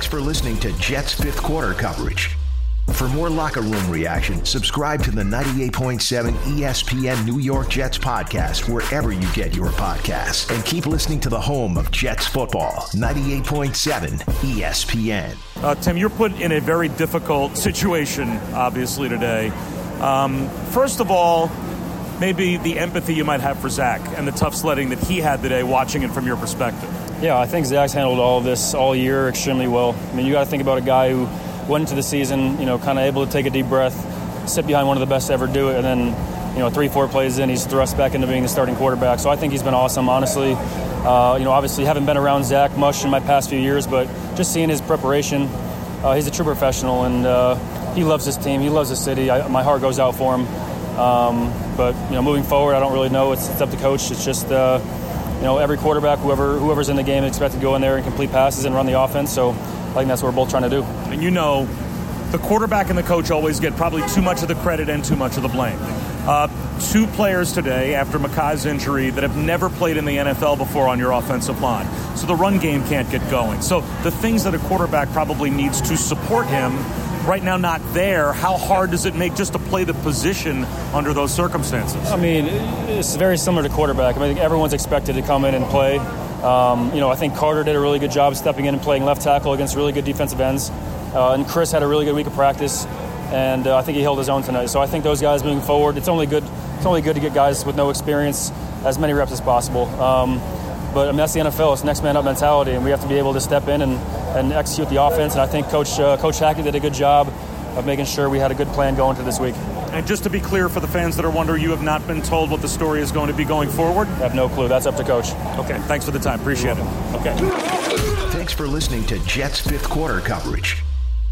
Thanks for listening to Jets fifth quarter coverage. For more locker room reaction, subscribe to the 98.7 ESPN New York Jets podcast wherever you get your podcasts. And keep listening to the home of Jets football, 98.7 ESPN. Uh, Tim, you're put in a very difficult situation, obviously, today. Um, first of all, maybe the empathy you might have for Zach and the tough sledding that he had today, watching it from your perspective. Yeah, I think Zach's handled all of this all year extremely well. I mean, you got to think about a guy who went into the season, you know, kind of able to take a deep breath, sit behind one of the best to ever do it, and then, you know, three, four plays in, he's thrust back into being the starting quarterback. So I think he's been awesome, honestly. Uh, you know, obviously haven't been around Zach much in my past few years, but just seeing his preparation, uh, he's a true professional, and uh, he loves his team. He loves the city. I, my heart goes out for him. Um, but you know, moving forward, I don't really know. It's, it's up to coach. It's just uh, you know, every quarterback, whoever whoever's in the game, is expected to go in there and complete passes and run the offense. So I think that's what we're both trying to do. And you know, the quarterback and the coach always get probably too much of the credit and too much of the blame. Uh, two players today after Mekhi's injury that have never played in the NFL before on your offensive line. So the run game can't get going. So the things that a quarterback probably needs to support him right now not there, how hard does it make just to play the position under those circumstances? I mean, it's very similar to quarterback. I mean, everyone's expected to come in and play. Um, you know, I think Carter did a really good job stepping in and playing left tackle against really good defensive ends. Uh, and Chris had a really good week of practice, and uh, I think he held his own tonight. So I think those guys moving forward, it's only good. It's only good to get guys with no experience as many reps as possible. Um, but I mean, that's the NFL. It's next man up mentality, and we have to be able to step in and, and execute the offense. And I think Coach uh, Coach Hackett did a good job of making sure we had a good plan going to this week. And just to be clear for the fans that are wondering, you have not been told what the story is going to be going forward? I have no clue. That's up to Coach. Okay, thanks for the time. Appreciate it. Okay. Thanks for listening to Jets fifth quarter coverage.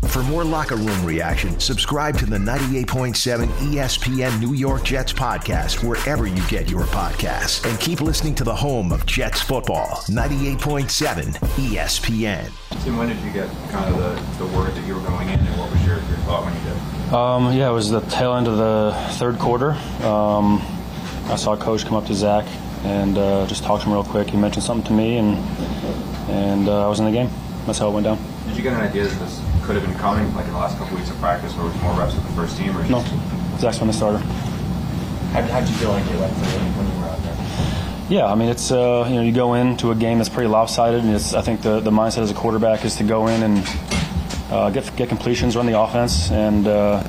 For more locker room reaction, subscribe to the 98.7 ESPN New York Jets podcast wherever you get your podcasts. And keep listening to the home of Jets football, 98.7 ESPN. Tim, when did you get kind of the, the word that you were going in, and what was your, your thought when you did? Um, yeah, it was the tail end of the third quarter. Um, I saw Coach come up to Zach and uh, just talk to him real quick. He mentioned something to me, and and uh, I was in the game. That's how it went down. Did you get an idea that this could have been coming, like in the last couple weeks of practice, where it was more reps with the first team? Or No, Zach's been the starter. How did you feel like it went for when you were out there? Yeah, I mean, it's uh, you know you go into a game that's pretty lopsided, and it's I think the, the mindset as a quarterback is to go in and uh, get get completions, run the offense, and uh,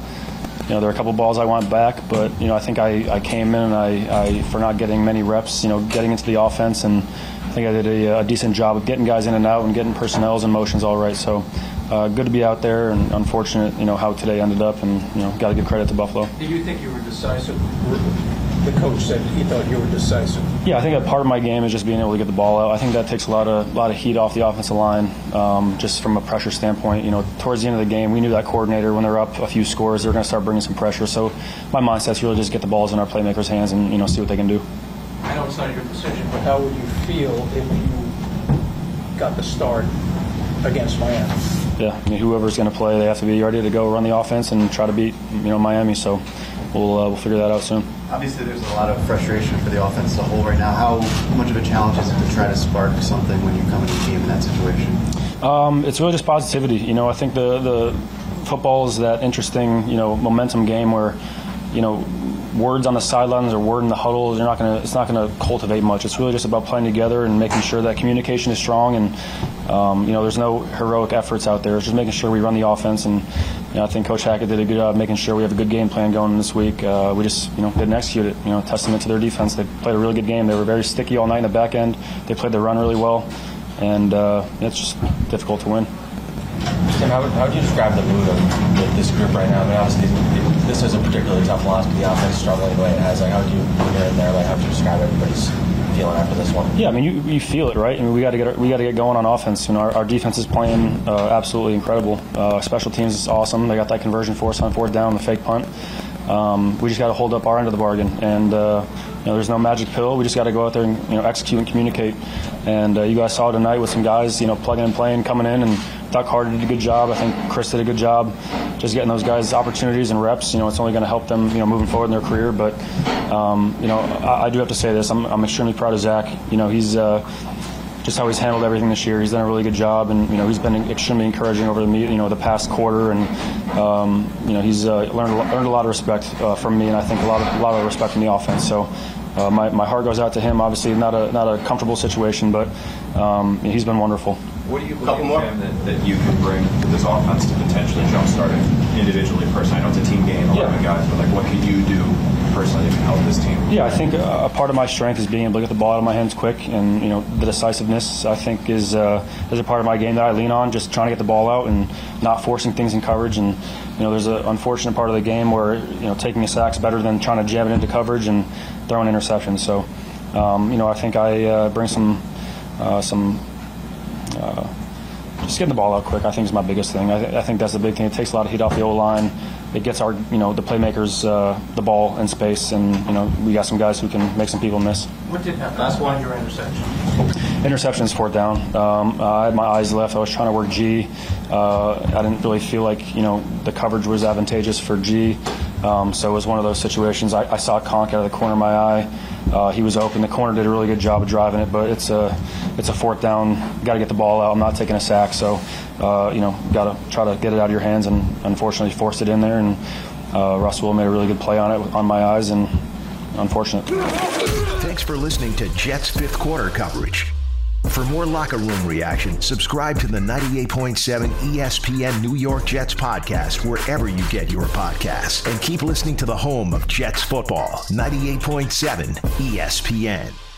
you know there are a couple balls I want back, but you know I think I, I came in and I, I for not getting many reps, you know, getting into the offense, and I think I did a, a decent job of getting guys in and out and getting personnels and motions all right. So. Uh, good to be out there, and unfortunate, you know, how today ended up, and you know, got to give credit to Buffalo. Did you think you were decisive? The coach said he thought you were decisive. Yeah, I think a part of my game is just being able to get the ball out. I think that takes a lot of lot of heat off the offensive line, um, just from a pressure standpoint. You know, towards the end of the game, we knew that coordinator when they're up a few scores, they were going to start bringing some pressure. So my mindset's really just get the balls in our playmakers' hands and you know see what they can do. I know it's not your decision, but how would you feel if you got the start against Miami? Yeah, I mean, whoever's going to play, they have to be ready to go run the offense and try to beat you know Miami. So we'll uh, we'll figure that out soon. Obviously, there's a lot of frustration for the offense as a whole right now. How much of a challenge is it to try to spark something when you come into a team in that situation? Um, it's really just positivity. You know, I think the the football is that interesting you know momentum game where you know words on the sidelines or word in the huddle you're not gonna it's not gonna cultivate much. It's really just about playing together and making sure that communication is strong and um, you know there's no heroic efforts out there. It's just making sure we run the offense and you know, I think Coach Hackett did a good job making sure we have a good game plan going this week. Uh, we just you know didn't execute it. You know, testament to their defense. They played a really good game. They were very sticky all night in the back end. They played the run really well, and uh, it's just difficult to win. Tim, how would, how would you describe the mood of this group right now? I mean, obviously, this is a particularly tough loss, but the offense struggling the way it has. Like, how do you, you're in there, like, how would you describe everybody's feeling after this one? Yeah, I mean, you, you feel it, right? I mean, we got to get we got to get going on offense. You know, our, our defense is playing uh, absolutely incredible. Uh, special teams is awesome. They got that conversion for us on fourth down, the fake punt. Um, we just got to hold up our end of the bargain, and uh, you know, there's no magic pill. We just got to go out there and you know execute and communicate. And uh, you guys saw tonight with some guys, you know, plugging and playing, coming in, and Duck Carter did a good job. I think Chris did a good job, just getting those guys opportunities and reps. You know, it's only going to help them, you know, moving forward in their career. But um, you know, I, I, do have to say this: I'm, I'm extremely proud of Zach. You know, he's uh, just how he's handled everything this year. He's done a really good job, and you know he's been extremely encouraging over the you know the past quarter, and um, you know he's uh, learned learned a lot of respect uh, from me, and I think a lot of a lot of respect from the offense. So. Uh, my, my heart goes out to him. Obviously, not a not a comfortable situation, but um, he's been wonderful. What do you believe, more? That, that you can bring to this offense to potentially jumpstart it individually, personally? I know it's a team game, 11 yeah. guys, but like, what can you do personally can help this team? Yeah, I think a part of my strength is being able to get the ball out of my hands quick, and you know the decisiveness. I think is uh, is a part of my game that I lean on, just trying to get the ball out and not forcing things in coverage. And you know, there's an unfortunate part of the game where you know taking a sack's better than trying to jam it into coverage and throwing interceptions. So, um, you know, I think I uh, bring some uh, some. Uh, just getting the ball out quick, I think, is my biggest thing. I, th- I, think that's the big thing. It takes a lot of heat off the O line it gets our you know the playmakers uh, the ball in space, and you know we got some guys who can make some people miss. What did happen? Last one, your interception. Interception is fourth down. Um, I had my eyes left. I was trying to work G. Uh, I didn't really feel like you know the coverage was advantageous for G. Um, so it was one of those situations. I, I saw Conk out of the corner of my eye. Uh, he was open. The corner did a really good job of driving it, but it's a it's a fourth down. Got to get the ball out. I'm not taking a sack, so uh, you know got to try to get it out of your hands. And unfortunately, forced it in there. And uh, will made a really good play on it on my eyes, and unfortunate. Thanks for listening to Jets fifth quarter coverage. For more locker room reaction, subscribe to the 98.7 ESPN New York Jets podcast wherever you get your podcasts. And keep listening to the home of Jets football, 98.7 ESPN.